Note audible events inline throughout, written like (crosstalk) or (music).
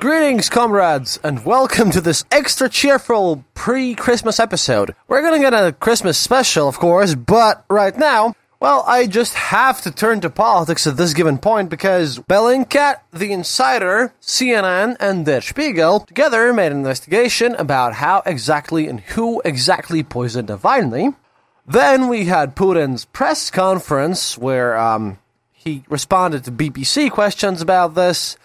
Greetings, comrades, and welcome to this extra cheerful pre Christmas episode. We're gonna get a Christmas special, of course, but right now, well, I just have to turn to politics at this given point because Bellingcat, The Insider, CNN, and Der Spiegel together made an investigation about how exactly and who exactly poisoned Navalny. Then we had Putin's press conference where um, he responded to BBC questions about this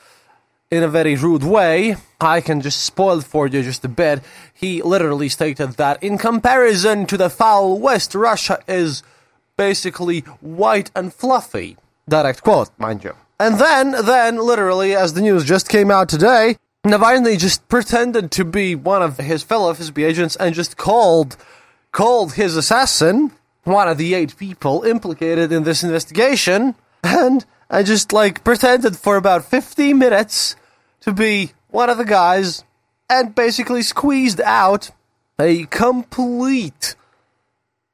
in a very rude way. I can just spoil for you just a bit. He literally stated that in comparison to the foul West, Russia is basically white and fluffy. Direct quote, mind you. And then, then, literally, as the news just came out today, Navalny just pretended to be one of his fellow FSB agents and just called, called his assassin, one of the eight people implicated in this investigation, and I just like pretended for about 50 minutes to be one of the guys and basically squeezed out a complete,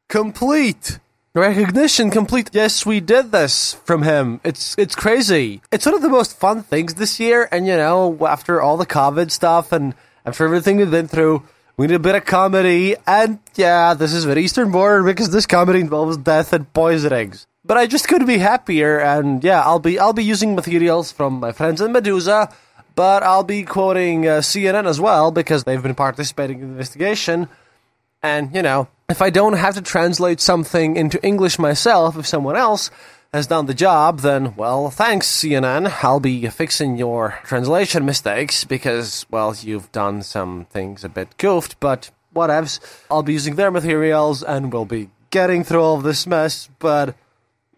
complete recognition, complete. Yes, we did this from him. It's it's crazy. It's one of the most fun things this year, and you know, after all the COVID stuff and after everything we've been through. We need a bit of comedy, and yeah, this is very Eastern border because this comedy involves death and poisonings. But I just couldn't be happier, and yeah, I'll be I'll be using materials from my friends in Medusa, but I'll be quoting uh, CNN as well because they've been participating in the investigation. And you know, if I don't have to translate something into English myself, if someone else has done the job, then well, thanks CNN. I'll be fixing your translation mistakes because well, you've done some things a bit goofed, but whatevs. I'll be using their materials and we'll be getting through all of this mess, but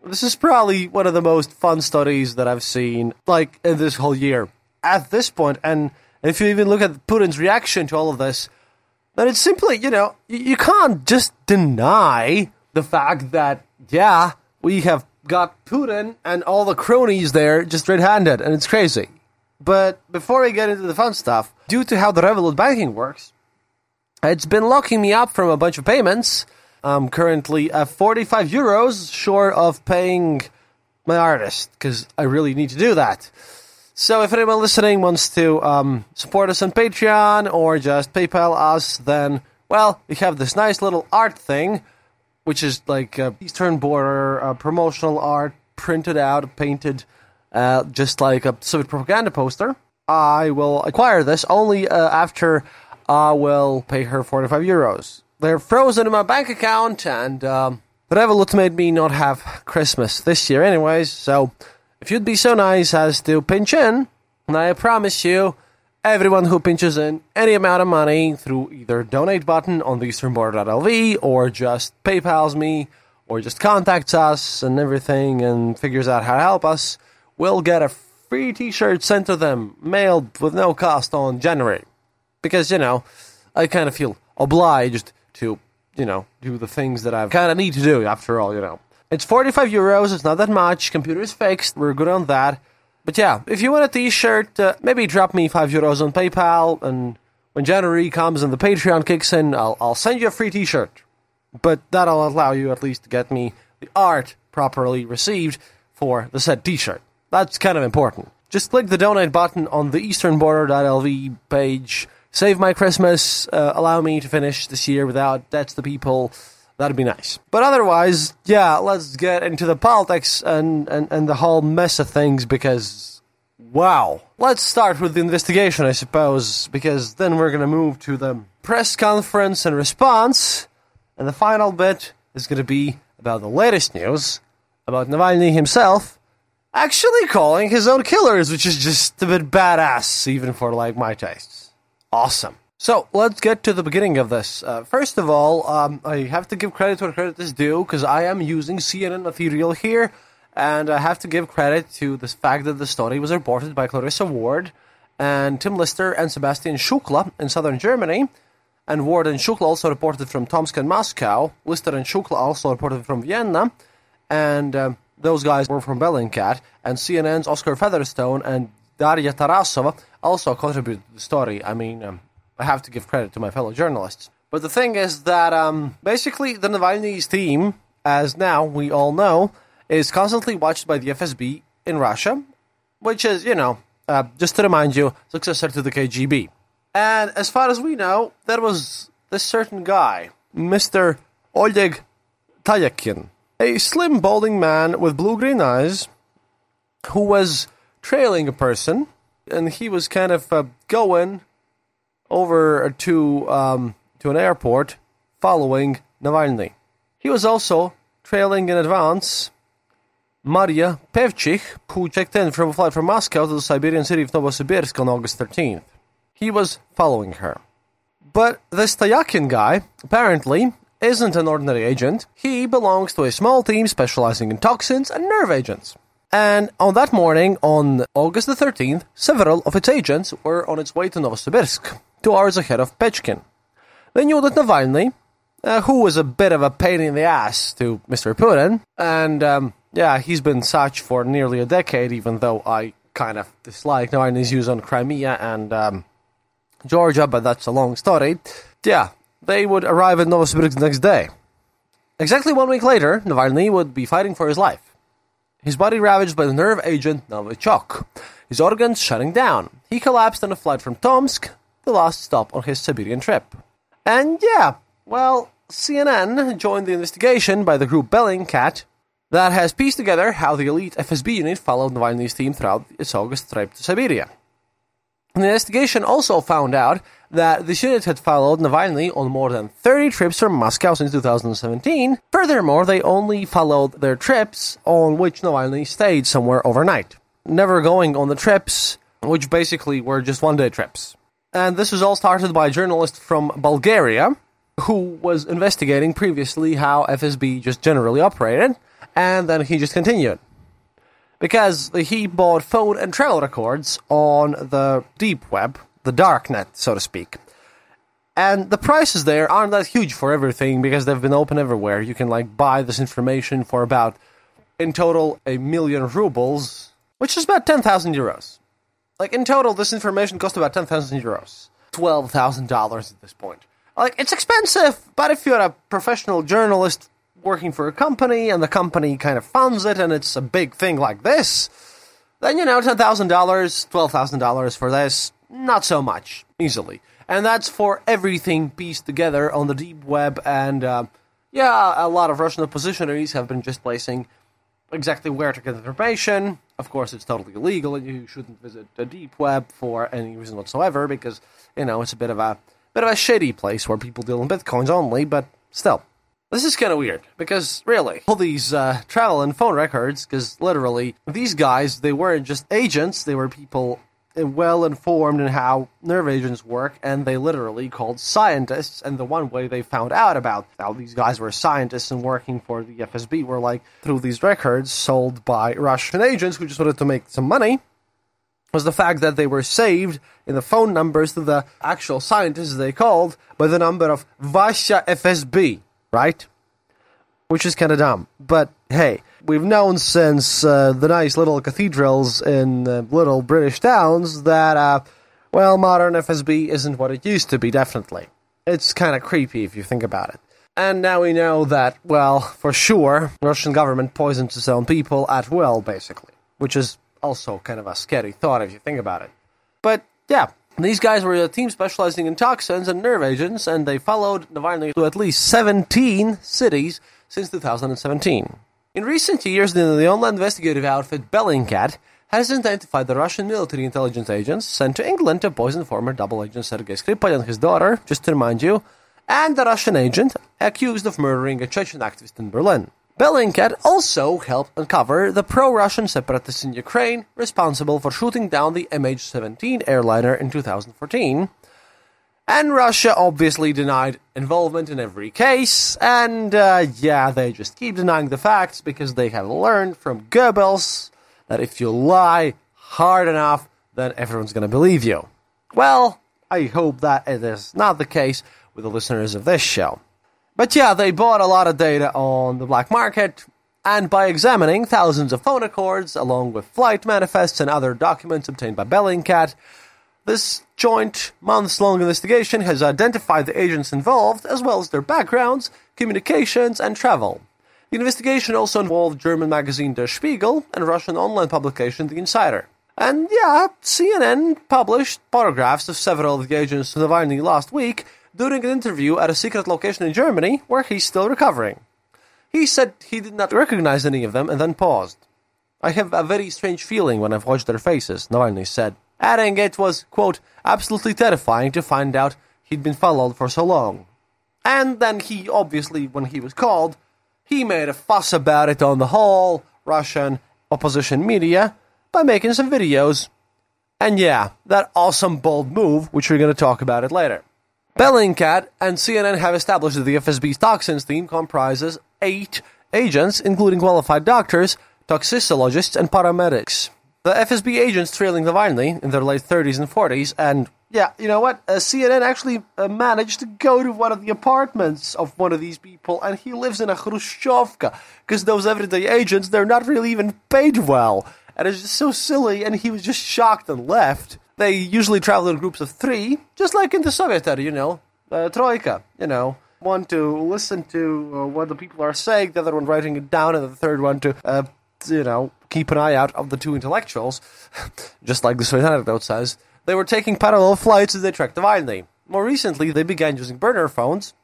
this is probably one of the most fun studies that I've seen, like, in this whole year. At this point, and if you even look at Putin's reaction to all of this, then it's simply, you know, you, can't just deny the fact that, yeah, we have got Putin and all the cronies there just red handed, and it's crazy. But before we get into the fun stuff, due to how the Revolut banking works, it's been locking me up from a bunch of payments. I'm currently at 45 euros short of paying my artist because I really need to do that. So if anyone listening wants to um, support us on Patreon or just PayPal us, then well, we have this nice little art thing, which is like Eastern Border uh, promotional art printed out, painted, uh, just like a Soviet propaganda poster. I will acquire this only uh, after I will pay her 45 euros. They're frozen in my bank account, and um, Revolut made me not have Christmas this year, anyways. So if you'd be so nice as to pinch in, and I promise you, everyone who pinches in any amount of money through either donate button on the easternborder.lv or just PayPal's me or just contacts us and everything and figures out how to help us will get a free t-shirt sent to them mailed with no cost on January. Because, you know, I kind of feel obliged to you know, do the things that I kind of need to do after all, you know. It's 45 euros, it's not that much, computer is fixed, we're good on that. But yeah, if you want a t-shirt, uh, maybe drop me 5 euros on PayPal, and when January comes and the Patreon kicks in, I'll, I'll send you a free t-shirt. But that'll allow you at least to get me the art properly received for the said t-shirt. That's kind of important. Just click the donate button on the easternborder.lv page. Save my Christmas. Uh, allow me to finish this year without debts to people. That'd be nice. But otherwise, yeah, let's get into the politics and, and, and the whole mess of things because, wow. Let's start with the investigation, I suppose, because then we're going to move to the press conference and response. And the final bit is going to be about the latest news about Navalny himself actually calling his own killers, which is just a bit badass, even for like my tastes. Awesome. So let's get to the beginning of this. Uh, first of all, um, I have to give credit where credit is due because I am using CNN material here, and I have to give credit to the fact that the story was reported by Clarissa Ward and Tim Lister and Sebastian Shukla in southern Germany. And Ward and Shukla also reported from Tomsk and Moscow. Lister and Shukla also reported from Vienna. And um, those guys were from Bellingcat, and CNN's Oscar Featherstone and Daria Tarasova also contributed to the story. I mean, um, I have to give credit to my fellow journalists. But the thing is that um, basically the Navalny's team, as now we all know, is constantly watched by the FSB in Russia, which is, you know, uh, just to remind you, successor to the KGB. And as far as we know, there was this certain guy, Mr. Oleg Tayakin, a slim, balding man with blue green eyes who was trailing a person, and he was kind of uh, going over to um, to an airport following Navalny. He was also trailing in advance Maria Pevchik, who checked in from a flight from Moscow to the Siberian city of Novosibirsk on August 13th. He was following her. But this Tayakin guy, apparently, isn't an ordinary agent. He belongs to a small team specializing in toxins and nerve agents. And on that morning, on August the 13th, several of its agents were on its way to Novosibirsk, two hours ahead of Pechkin. They knew that Navalny, uh, who was a bit of a pain in the ass to Mr. Putin, and um, yeah, he's been such for nearly a decade, even though I kind of dislike Navalny's views on Crimea and um, Georgia, but that's a long story. Yeah, they would arrive in Novosibirsk the next day. Exactly one week later, Navalny would be fighting for his life. His body ravaged by the nerve agent Novichok, his organs shutting down. He collapsed on a flight from Tomsk, the last stop on his Siberian trip. And yeah, well, CNN joined the investigation by the group Bellingcat that has pieced together how the elite FSB unit followed Navalny's team throughout its August trip to Siberia. The investigation also found out that this unit had followed Navalny on more than 30 trips from Moscow since 2017. Furthermore, they only followed their trips on which Navalny stayed somewhere overnight, never going on the trips, which basically were just one day trips. And this was all started by a journalist from Bulgaria who was investigating previously how FSB just generally operated, and then he just continued because he bought phone and travel records on the deep web, the dark net, so to speak. And the prices there aren't that huge for everything because they've been open everywhere. You can like buy this information for about, in total, a million rubles, which is about 10,000 euros. Like in total, this information cost about 10,000 euros. $12,000 at this point. Like, it's expensive, but if you're a professional journalist working for a company and the company kind of funds it and it's a big thing like this, then you know, $10,000, $12,000 for this, not so much, easily. And that's for everything pieced together on the deep web. And uh, yeah, a lot of Russian oppositionaries have been just placing exactly where to get the information. Of course, it's totally illegal, and you shouldn't visit the deep web for any reason whatsoever because you know it's a bit of a bit of a shady place where people deal in bitcoins only. But still, this is kind of weird because really, all these uh, travel and phone records, because literally these guys, they weren't just agents; they were people well informed in how nerve agents work, and they literally called scientists. And the one way they found out about how these guys were scientists and working for the FSB were like through these records sold by Russian agents who just wanted to make some money. was the fact that they were saved in the phone numbers to the actual scientists they called by the number of Vasha FSB, right? Which is kind of dumb. But hey, we've known since uh, the nice little cathedrals in uh, little British towns that, uh, well, modern FSB isn't what it used to be, definitely. It's kind of creepy if you think about it. And now we know that, well, for sure, Russian government poisons its own people at will, basically, which is also kind of a scary thought if you think about it. But yeah, these guys were a team specializing in toxins and nerve agents, and they followed Navalny to at least 17 cities since 2017. In recent years, the, online investigative outfit Bellingcat has identified the Russian military intelligence agents sent to England to poison former double agent Sergei Skripal and his daughter, just to remind you, and the Russian agent accused of murdering a Chechen activist in Berlin. Bellingcat also helped uncover the pro-Russian separatists in Ukraine responsible for shooting down the MH17 airliner in 2014. And Russia obviously denied involvement in every case, and uh, yeah, they just keep denying the facts because they have learned from Goebbels that if you lie hard enough, then everyone's to believe you. Well, I hope that it is not the case with the listeners of this show. But yeah, they bought a lot of data on the black market, and by examining thousands of phone records, along with flight manifests and other documents obtained by Bellingcat, this joint, months long investigation has identified the agents involved, as well as their backgrounds, communications, and travel. The investigation also involved German magazine Der Spiegel and Russian online publication The Insider. And yeah, CNN published photographs of several of the agents Navalny last week during an interview at a secret location in Germany where he's still recovering. He said he did not recognize any of them and then paused. I have a very strange feeling when I've watched their faces, Navalny said, adding it was, quote, absolutely terrifying to find out he'd been followed for so long. And then he, obviously, when he was called, he made a fuss about it on the whole Russian opposition media by making some videos. And yeah, that awesome bold move, which we're going to talk about it later. Bellingcat and CNN have established that the FSB's toxins team comprises eight agents, including qualified doctors, toxicologists, and paramedics. The FSB agents trailing the Navalny in their late 30s and 40s, and yeah, you know what? Uh, CNN actually uh, managed to go to one of the apartments of one of these people, and he lives in a Khrushchevka, because those everyday agents, they're not really even paid well. And it's just so silly, and he was just shocked and left. They usually travel in groups of three, just like in the Soviet era, you know, uh, troika, you know. One to listen to uh, what the people are saying, the other one writing it down, and the third one to, uh, you know, keep an eye out of the two intellectuals, (laughs) just like the Soviet anecdote says. They were taking parallel flights as they tracked the Navalny. More recently, they began using burner phones,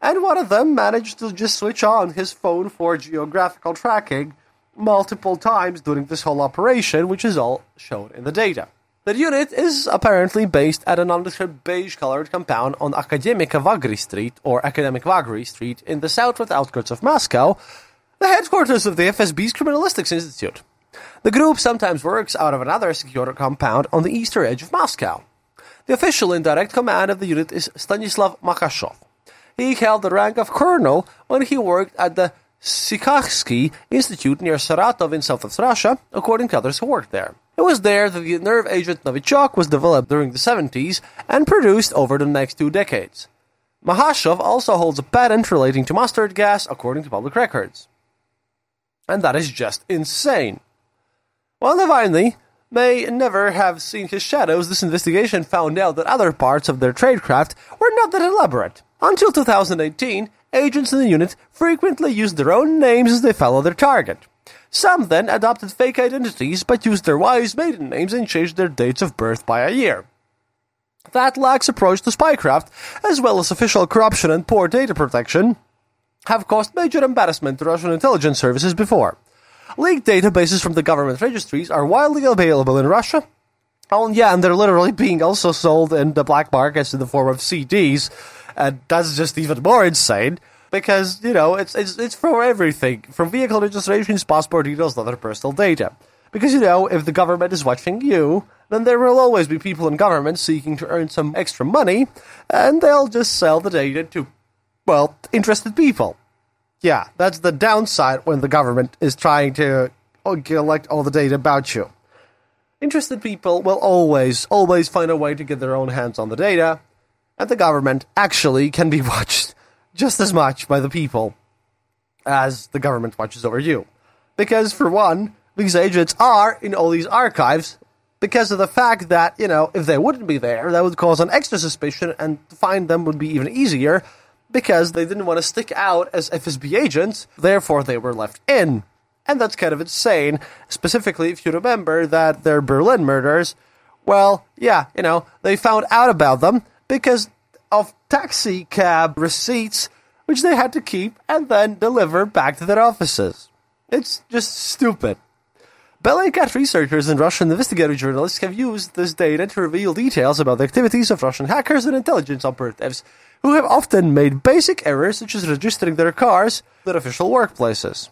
and one of them managed to just switch on his phone for geographical tracking multiple times during this whole operation, which is all shown in the data. The unit is apparently based at a nondescript beige-colored compound on Akademika Vargi Street, or Academic Vargi Street, in the southwest outskirts of Moscow, the headquarters of the FSB's Criminalistics Institute. The group sometimes works out of another secure compound on the eastern edge of Moscow. The official in direct command of the unit is Stanislav Makshakov. He held the rank of colonel when he worked at the Sikarsky Institute near Saratov in south of Russia, according to others who worked there. It was there that the nerve agent Novichok was developed during the 70s and produced over the next two decades. Makshakov also holds a patent relating to mustard gas, according to public records. And that is just insane. While Navalny may never have seen his shadows, this investigation found out that other parts of their tradecraft were not that elaborate. Until 2018, agents in the unit frequently used their own names as they follow their target. Some then adopted fake identities but used their wives' maiden names and changed their dates of birth by a year. That lax approach to spycraft, as well as official corruption and poor data protection, have caused major embarrassment to Russian intelligence services before. Leaked databases from the government registries are widely available in Russia. Oh, yeah, and they're literally being also sold in the black markets in the form of CDs, and that's just even more insane because you know it's it's it's for everything from vehicle registrations, passport details, other personal data. Because you know, if the government is watching you, then there will always be people in government seeking to earn some extra money, and they'll just sell the data to, well, interested people. Yeah, that's the downside when the government is trying to oh, collect all the data about you. interested people will always, always find a way to get their own hands on the data, and the government actually can be (laughs) watched just as much by the people as the government watches over you. Because, for one, these agents are in all these archives because of the fact that, you know, if they wouldn't be there, that would cause an extra suspicion, and to find them would be even easier because they didn't want to stick out as FSB agents, therefore they were left in. And that's kind of insane, specifically if you remember that their Berlin murders, well, yeah, you know, they found out about them because of taxi cab receipts, which they had to keep and then deliver back to their offices. It's just stupid. Bellingcat researchers and Russian investigative journalists have used this data to reveal details about the activities of Russian hackers and intelligence operatives, who have often made basic errors such as registering their cars at official workplaces.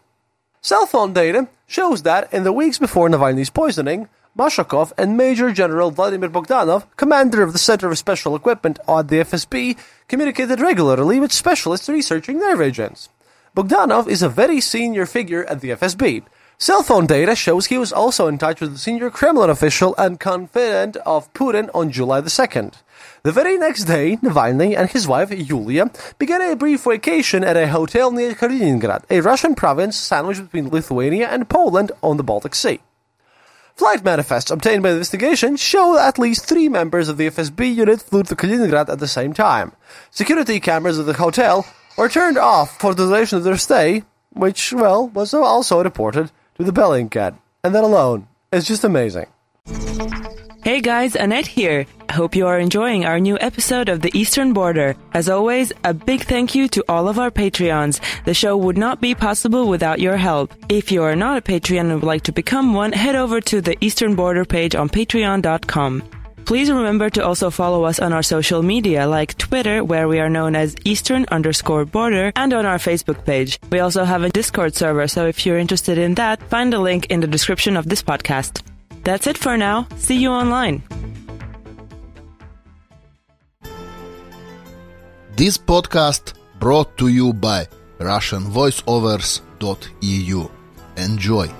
Cell phone data shows that in the weeks before Navalny's poisoning, Makshakov and Major General Vladimir Bogdanov, commander of the Center of Special Equipment at the FSB, communicated regularly with specialists researching nerve agents. Bogdanov is a very senior figure at the FSB. Cell phone data shows he was also in touch with a senior Kremlin official and confidant of Putin on July the 2nd. The very next day, Navalny and his wife, Yulia, began a brief vacation at a hotel near Kaliningrad, a Russian province sandwiched between Lithuania and Poland on the Baltic Sea. Flight manifests obtained by the investigation show at least three members of the FSB unit flew to Kaliningrad at the same time. Security cameras of the hotel were turned off for the duration of their stay, which, well, was also reported to the Bellingcat. And that alone is just amazing. Hey guys, Annette here. I Hope you are enjoying our new episode of The Eastern Border. As always, a big thank you to all of our Patreons. The show would not be possible without your help. If you are not a Patreon and would like to become one, head over to the Eastern Border page on patreon.com. Please remember to also follow us on our social media like Twitter, where we are known as Eastern underscore border, and on our Facebook page. We also have a Discord server, so if you're interested in that, find the link in the description of this podcast. That's it for now. See you online. This podcast brought to you by RussianVoiceovers.eu. Enjoy.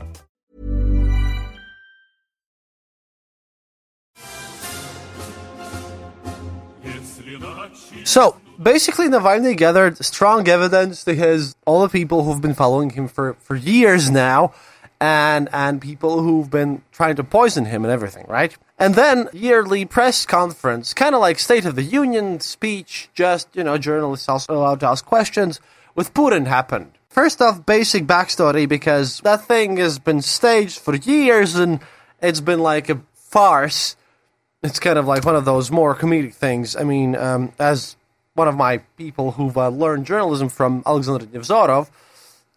So basically, Navalny gathered strong evidence to his all the people who've been following him for, for years now, and and people who've been trying to poison him and everything, right? And then yearly press conference, kind of like State of the Union speech, just you know, journalists also allowed to ask questions. With Putin happened. First off, basic backstory because that thing has been staged for years and it's been like a farce it's kind of like one of those more comedic things. I mean, um, as one of my people who've uh, learned journalism from Alexander Nevzorov,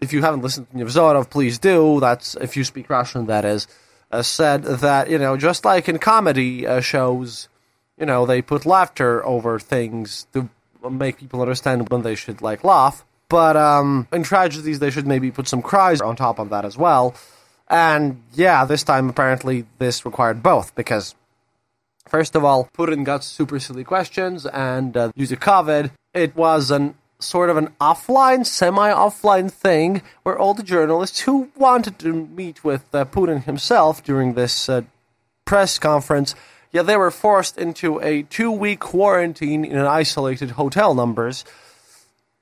if you haven't listened to Nevzorov, please do. That's if you speak Russian, that is. Uh, said that you know, just like in comedy uh, shows, you know, they put laughter over things to make people understand when they should like laugh. But um, in tragedies, they should maybe put some cries on top of that as well. And yeah, this time apparently this required both because First of all, Putin got super silly questions, and uh, due to COVID, it was an sort of an offline, semi-offline thing where all the journalists who wanted to meet with uh, Putin himself during this uh, press conference, yeah, they were forced into a two-week quarantine in an isolated hotel numbers,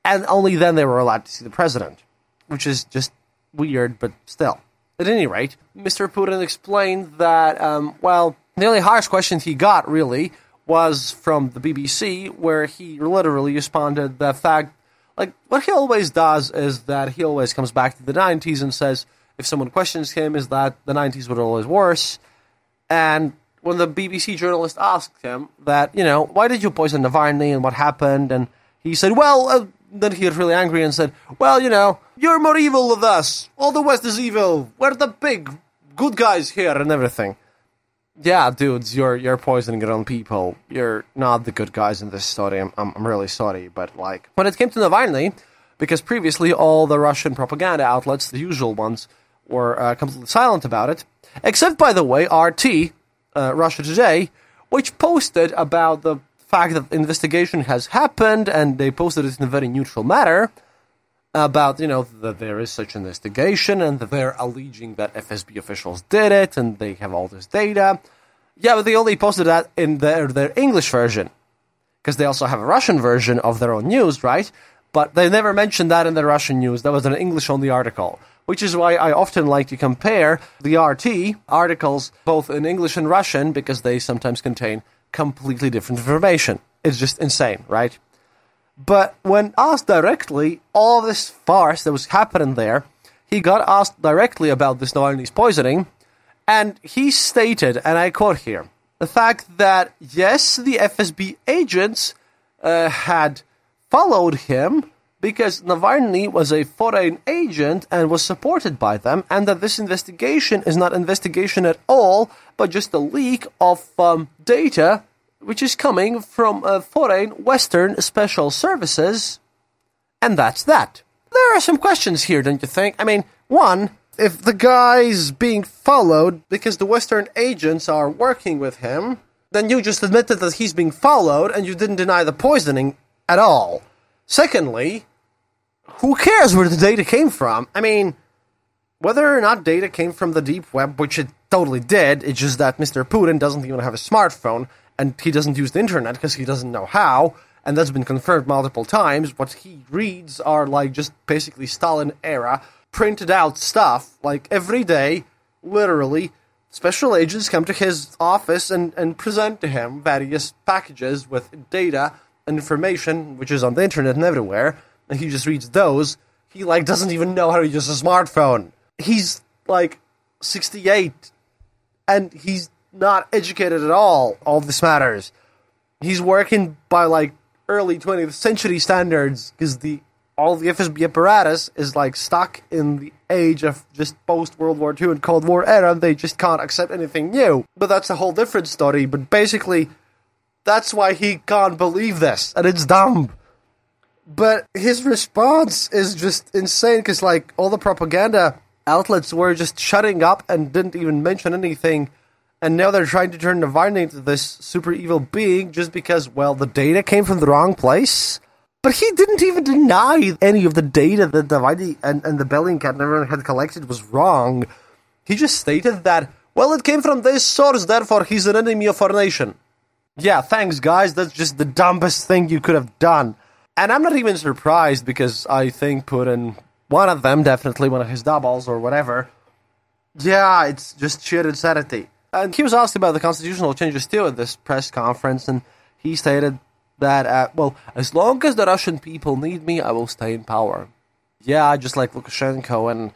and only then they were allowed to see the president, which is just weird, but still. At any rate, Mr. Putin explained that, um, well, the only harsh question he got, really, was from the BBC, where he literally responded the fact, like, what he always does is that he always comes back to the 90s and says, if someone questions him, is that the 90s were always worse. And when the BBC journalist asked him that, you know, why did you poison Navalny and what happened? And he said, well, uh, then he got really angry and said, well, you know, you're more evil than us. All the West is evil. We're the big good guys here and everything. Yeah, dudes, you're you're poisoning your own people. You're not the good guys in this story. I'm, I'm, I'm really sorry, but like when it came to Navalny, because previously all the Russian propaganda outlets, the usual ones, were uh, completely silent about it, except by the way, RT, uh, Russia Today, which posted about the fact that investigation has happened, and they posted it in a very neutral manner about you know that there is such an investigation and that they're alleging that FSB officials did it and they have all this data. Yeah, but they only posted that in their their English version because they also have a Russian version of their own news, right? But they never mentioned that in the Russian news. That was an English only article, which is why I often like to compare the RT articles both in English and Russian because they sometimes contain completely different information. It's just insane, right? But when asked directly, all this farce that was happening there, he got asked directly about this Navalny's poisoning, and he stated, and I quote here, the fact that yes, the FSB agents uh, had followed him because Navalny was a foreign agent and was supported by them, and that this investigation is not investigation at all, but just a leak of um, data which is coming from uh, foreign Western special services, and that's that. There are some questions here, don't you think? I mean, one, if the guy's being followed because the Western agents are working with him, then you just admitted that he's being followed and you didn't deny the poisoning at all. Secondly, who cares where the data came from? I mean, whether or not data came from the deep web, which it totally did, it's just that Mr. Putin doesn't even have a smartphone and he doesn't use the internet because he doesn't know how, and that's been confirmed multiple times. What he reads are like just basically Stalin era printed out stuff. Like every day, literally, special agents come to his office and, and present to him various packages with data and information, which is on the internet and everywhere, and he just reads those. He like doesn't even know how to use a smartphone. He's like 68 and he's not educated at all. All this matters. He's working by like early 20th century standards because the all the FSB apparatus is like stuck in the age of just post World War II and Cold War era, and they just can't accept anything new. But that's a whole different story. But basically, that's why he can't believe this, and it's dumb. But his response is just insane because, like, all the propaganda outlets were just shutting up and didn't even mention anything and now they're trying to turn Navalny into this super evil being just because, well, the data came from the wrong place. But he didn't even deny any of the data that Navalny and, and the Bellingcat and everyone had collected was wrong. He just stated that, well, it came from this source, therefore he's an enemy of our nation. Yeah, thanks, guys. That's just the dumbest thing you could have done. And I'm not even surprised because I think Putin, one of them, definitely one of his doubles or whatever, yeah, it's just sheer insanity. And he was asked about the constitutional changes too at this press conference, and he stated that, uh, well, as long as the Russian people need me, I will stay in power. Yeah, just like Lukashenko and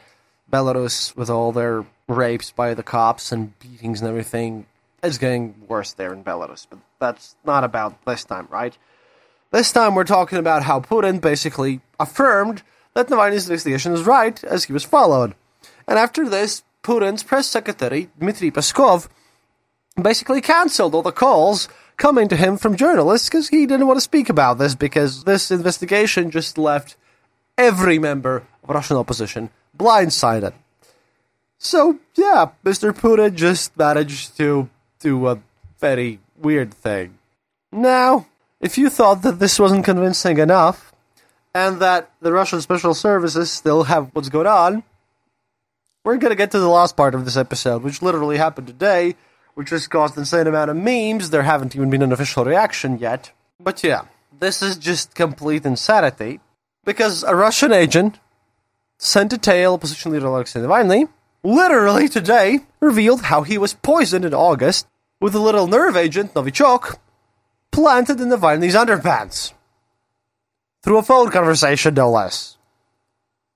Belarus with all their rapes by the cops and beatings and everything. It's getting worse there in Belarus, but that's not about this time, right? This time we're talking about how Putin basically affirmed that Navalny's investigation is right as he was followed. And after this, Putin's press secretary, Dmitry Peskov, basically cancelled all the calls coming to him from journalists because he didn't want to speak about this because this investigation just left every member of Russian opposition blindsided. So, yeah, Mr. Putin just managed to do a very weird thing. Now, if you thought that this wasn't convincing enough, and that the Russian special services still have what's going on, we're going to get to the last part of this episode, which literally happened today, which has caused insane amount of memes. There haven't even been an official reaction yet. But yeah, this is just complete insanity because a Russian agent Sentinel opposition leader Alexei Navalny, literally today revealed how he was poisoned in August with a little nerve agent, Novichok, planted in the Navalny's underpants. Through a phone conversation, no less.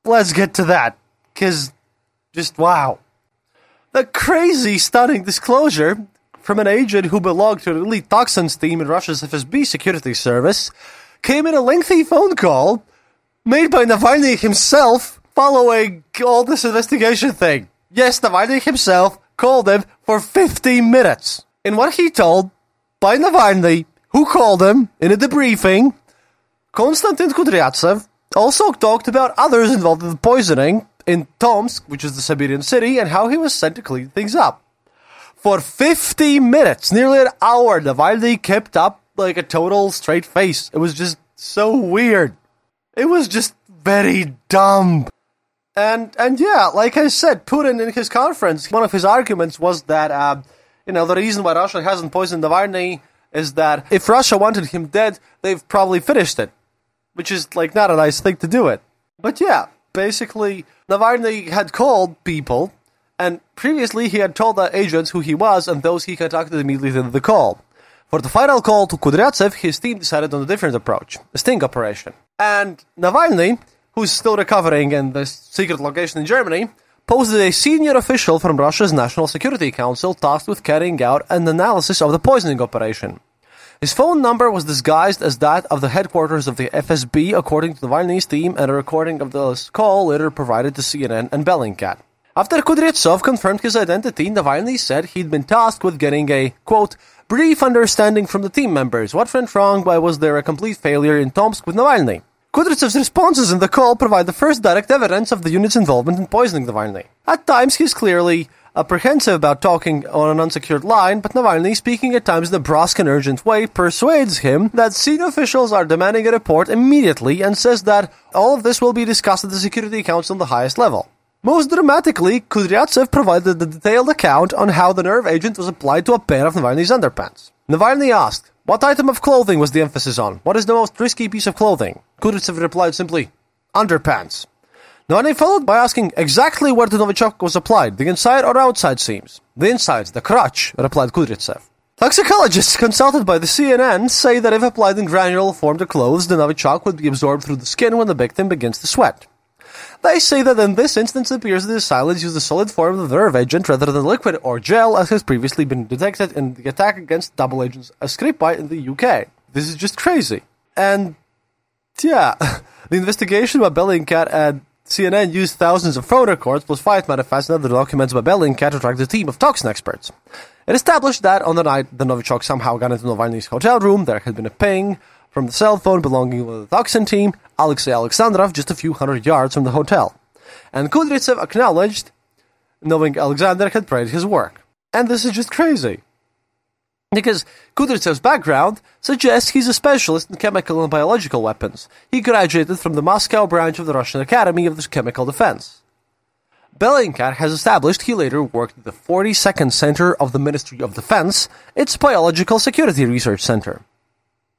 Let's get to that, because just wow. The crazy, stunning disclosure from an agent who belonged to an elite toxins team in Russia's FSB security service came in a lengthy phone call made by Navalny himself following all this investigation thing. Yes, Navalny himself called him for 15 minutes. In what he told by Navalny, who called him in a debriefing, Konstantin Kudryavtsev also talked about others involved in the poisoning in Tomsk, which is the Siberian city, and how he was sent to clean things up. For 50 minutes, nearly an hour, Navalny kept up like a total straight face. It was just so weird. It was just very dumb. And and yeah, like I said, Putin in his conference, one of his arguments was that uh, you know the reason why Russia hasn't poisoned Navalny is that if Russia wanted him dead, they've probably finished it, which is like not a nice thing to do it. But yeah, basically, Navalny had called people, and previously he had told the agents who he was and those he contacted immediately after the call. For the final call to Kudryavtsev, his team decided on a different approach, a sting operation. And Navalny, who's still recovering in this secret location in Germany, posted a senior official from Russia's National Security Council tasked with carrying out an analysis of the poisoning operation. His phone number was disguised as that of the headquarters of the FSB, according to Navalny's team, and a recording of the call later provided to CNN and Bellingcat. After Kudryavtsev confirmed his identity, Navalny said he'd been tasked with getting a, quote, brief understanding from the team members. What went wrong? Why was there a complete failure in Tomsk with Navalny? Kudryavtsev's responses in the call provide the first direct evidence of the unit's involvement in poisoning Navalny. At times, he's clearly apprehensive about talking on an unsecured line, but Navalny, speaking at times in a brusque and urgent way, persuades him that senior officials are demanding a report immediately and says that all of this will be discussed at the Security Council on the highest level. Most dramatically, Kudryavtsev provided a detailed account on how the nerve agent was applied to a pair of Navalny's underpants. Navalny asked, what item of clothing was the emphasis on? What is the most risky piece of clothing? Kudryavtsev replied simply, underpants. Navalny followed by asking exactly where the Novichok was applied, the inside or outside seams. The inside, the crotch, replied Kudryavtsev. Toxicologists consulted by the CNN say that if applied in granule form to clothes, the Novichok would be absorbed through the skin when the victim begins to sweat. They say that in this instance it appears that the assailants used the solid form of the nerve agent rather than liquid or gel as has previously been detected in the attack against double agents Skripal in the UK. This is just crazy. And yeah, (laughs) the investigation by Bellingcat and CNN used thousands of phone records five fight manifests and other documents by Bellingcat to track the team of toxin experts. It established that on the night the Novichok somehow got into Navalny's hotel room, there had been a ping from the cell phone belonging to the toxin team, Alexei Alexandrov, just a few hundred yards from the hotel. And Kudryavtsev acknowledged knowing Alexander had praised his work. And this is just crazy. Because Kudryavtsev's background suggests he's a specialist in chemical and biological weapons. He graduated from the Moscow branch of the Russian Academy of Chemical Defense. Bellingcat has established he later worked at the 42nd Center of the Ministry of Defense, its Biological Security Research Center.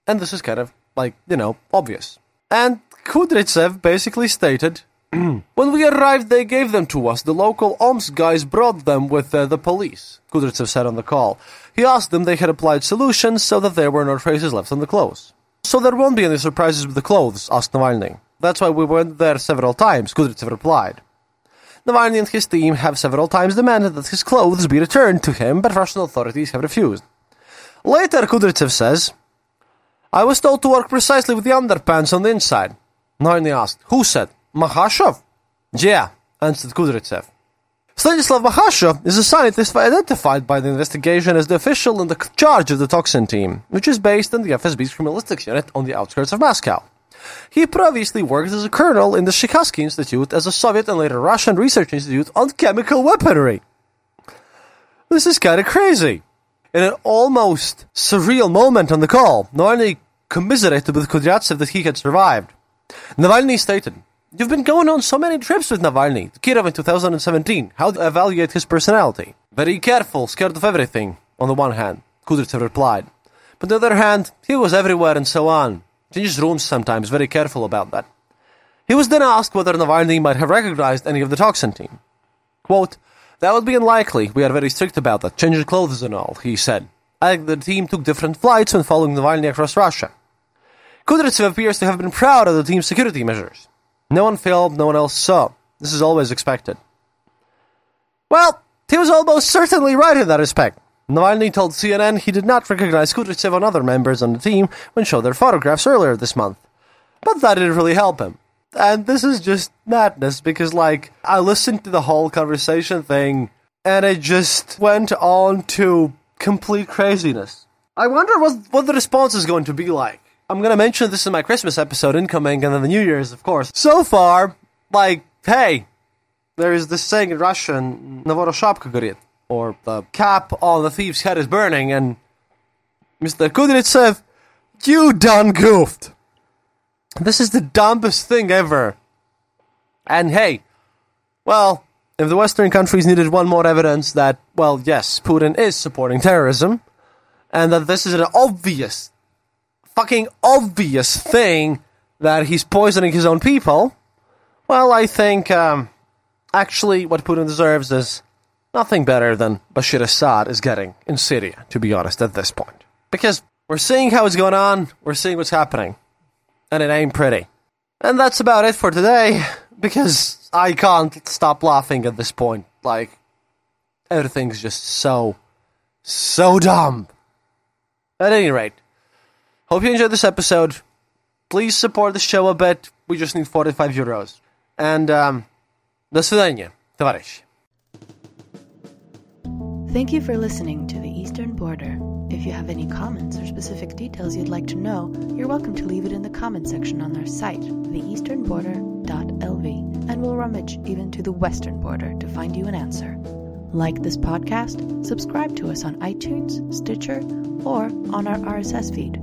And this is kind of, like, you know, obvious. And Kudryavtsev basically stated, (clears throat) When we arrived, they gave them to us. The local Omsk guys brought them with uh, the police, Kudryavtsev said on the call. He asked them they had applied solutions so that there were no traces left on the clothes. So there won't be any surprises with the clothes, asked Navalny. That's why we went there several times, Kudryavtsev replied. Navalny and his team have several times demanded that his clothes be returned to him, but Russian authorities have refused. Later, Kudryavtsev says, I was told to work precisely with the underpants on the inside. Navalny asked, Who said? Makshakov? Yeah, answered Kudryavtsev. Stanislav Makshakov is a scientist identified by the investigation as the official in the charge of the toxin team, which is based in the FSB's criminalistics unit on the outskirts of Moscow. He previously worked as a colonel in the Shikharsky Institute as a Soviet and later Russian research institute on chemical weaponry. This is kind of crazy. In an almost surreal moment on the call, Navalny commiserated with Kudryavtsev that he had survived. Navalny stated, You've been going on so many trips with Navalny, Kirov in 2017. How do you evaluate his personality? Very careful, scared of everything, on the one hand, Kudryavtsev replied. But on the other hand, he was everywhere and so on. Changes rooms sometimes, very careful about that. He was then asked whether Navalny might have recognized any of the toxin team. Quote, That would be unlikely. We are very strict about that. Changing clothes and all, he said. I think the team took different flights when following Navalny across Russia. Kudryavtsev appears to have been proud of the team's security measures. No one filmed, no one else saw. This is always expected. Well, he was almost certainly right in that respect. Navalny told CNN he did not recognize Kudryavtsev and other members on the team when showed their photographs earlier this month. But that didn't really help him. And this is just madness because, like, I listened to the whole conversation thing and it just went on to complete craziness. I wonder what, what the response is going to be like. I'm going to mention this in my Christmas episode incoming and then the New Year's, of course. So far, like, hey, there is this saying in Russian, Navoroshabka gorit, or the cap on the thief's head is burning, and Mr. Kudryavtsev, you done goofed. This is the dumbest thing ever. And hey, well, if the Western countries needed one more evidence that, well, yes, Putin is supporting terrorism, and that this is an obvious, fucking obvious thing that he's poisoning his own people, well, I think, um, actually, what Putin deserves is nothing better than Bashir Assad is getting in Syria, to be honest, at this point. Because we're seeing how it's going on, we're seeing what's happening, and it ain't pretty. And that's about it for today, because I can't stop laughing at this point. Like, everything's just so, so dumb. At any rate, hope you enjoyed this episode. Please support the show a bit. We just need 45 euros. And, um, до свидания, товарищи. Thank you for listening to The Eastern Border. If you have any comments or specific details you'd like to know, you're welcome to leave it in the comment section on our site, theeasternborder.lv, and we'll rummage even to the western border to find you an answer. Like this podcast, subscribe to us on iTunes, Stitcher, or on our RSS feed.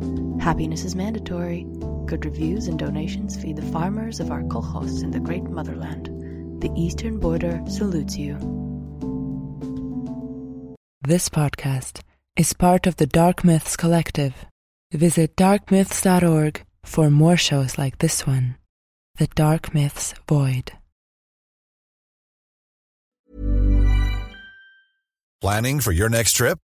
Happiness is mandatory. Good reviews and donations feed the farmers of our kolkhozs in the great motherland. The Eastern Border salutes you. This podcast is part of the Dark Myths Collective. Visit darkmyths.org for more shows like this one The Dark Myths Void. Planning for your next trip?